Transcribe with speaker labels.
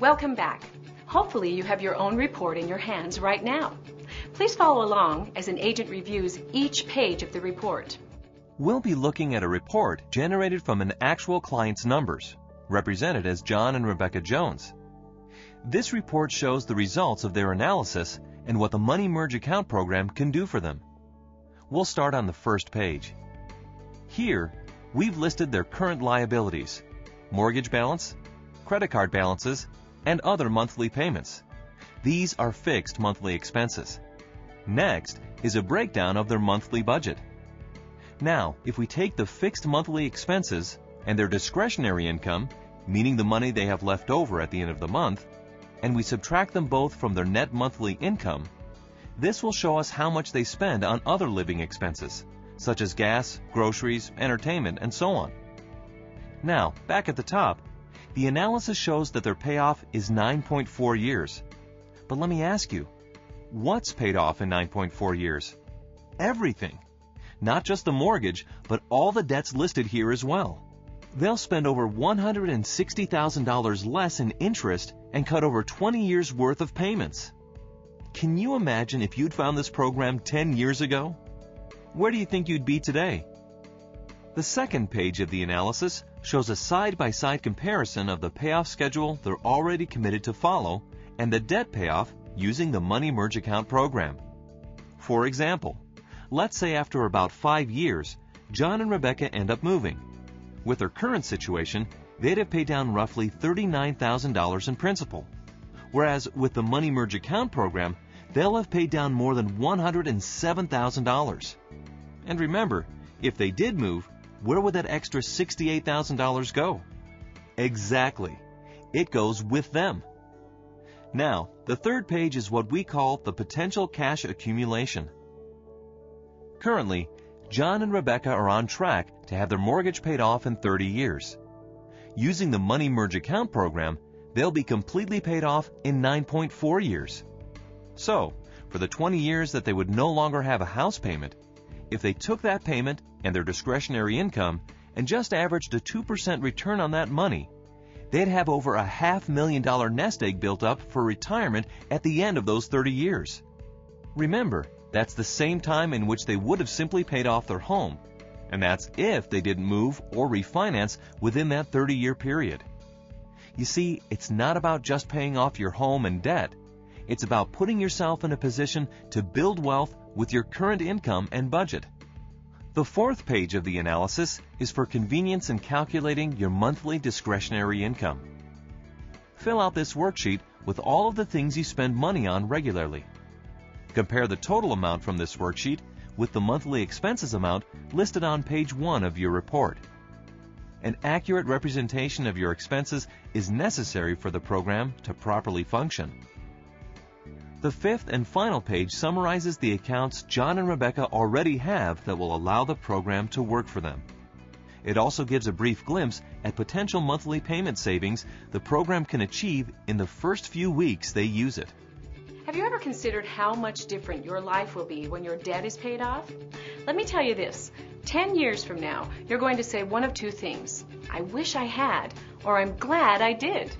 Speaker 1: Welcome back. Hopefully you have your own report in your hands right now. Please follow along as an agent reviews each page of the report.
Speaker 2: We'll be looking at a report generated from an actual client's numbers, represented as John and Rebecca Jones. This report shows the results of their analysis and what the Money Merge account program can do for them. We'll start on the first page. Here, we've listed their current liabilities, mortgage balance, credit card balances, and other monthly payments. These are fixed monthly expenses. Next is a breakdown of their monthly budget. Now, if we take the fixed monthly expenses and their discretionary income, meaning the money they have left over at the end of the month, and we subtract them both from their net monthly income, this will show us how much they spend on other living expenses, such as gas, groceries, entertainment, and so on. Now, back at the top, the analysis shows that their payoff is 9.4 years. But let me ask you, what's paid off in 9.4 years? Everything. Not just the mortgage, but all the debts listed here as well. They'll spend over $160,000 less in interest and cut over 20 years worth of payments. Can you imagine if you'd found this program 10 years ago? Where do you think you'd be today? The second page of the analysis shows a side-by-side comparison of the payoff schedule they're already committed to follow and the debt payoff using the Money Merge account program. For example, let's say after about five years, John and Rebecca end up moving. With their current situation, they'd have paid down roughly $39,000 in principal. Whereas with the Money Merge account program, they'll have paid down more than $107,000. And remember, if they did move, where would that extra $68,000 go? Exactly. It goes with them. Now, the third page is what we call the potential cash accumulation. Currently, John and Rebecca are on track to have their mortgage paid off in 30 years. Using the Money Merge account program, they'll be completely paid off in 9.4 years. So, for the 20 years that they would no longer have a house payment, if they took that payment and their discretionary income and just averaged a 2% return on that money, they'd have over a half million dollar nest egg built up for retirement at the end of those 30 years. Remember, that's the same time in which they would have simply paid off their home, and that's if they didn't move or refinance within that 30 year period. You see, it's not about just paying off your home and debt. It's about putting yourself in a position to build wealth with your current income and budget. The fourth page of the analysis is for convenience in calculating your monthly discretionary income. Fill out this worksheet with all of the things you spend money on regularly. Compare the total amount from this worksheet with the monthly expenses amount listed on page 1 of your report. An accurate representation of your expenses is necessary for the program to properly function. The fifth and final page summarizes the accounts John and Rebecca already have that will allow the program to work for them. It also gives a brief glimpse at potential monthly payment savings the program can achieve in the first few weeks they use it.
Speaker 1: Have you ever considered how much different your life will be when your debt is paid off? Let me tell you this 10 years from now, you're going to say one of two things I wish I had, or I'm glad I did.